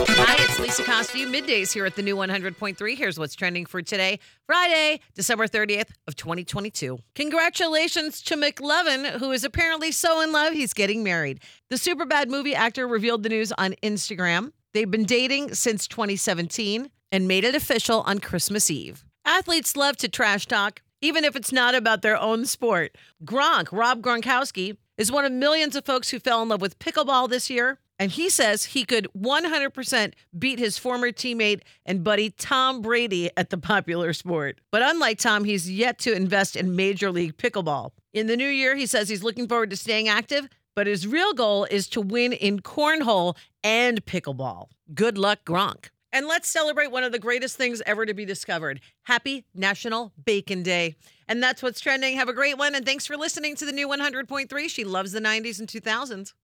Hi, it's Lisa Costi. Middays here at the new 100.3. Here's what's trending for today, Friday, December 30th of 2022. Congratulations to McLovin, who is apparently so in love he's getting married. The Superbad movie actor revealed the news on Instagram. They've been dating since 2017 and made it official on Christmas Eve. Athletes love to trash talk, even if it's not about their own sport. Gronk, Rob Gronkowski, is one of millions of folks who fell in love with pickleball this year. And he says he could 100% beat his former teammate and buddy Tom Brady at the popular sport. But unlike Tom, he's yet to invest in Major League Pickleball. In the new year, he says he's looking forward to staying active, but his real goal is to win in cornhole and pickleball. Good luck, Gronk. And let's celebrate one of the greatest things ever to be discovered. Happy National Bacon Day. And that's what's trending. Have a great one. And thanks for listening to the new 100.3. She loves the 90s and 2000s.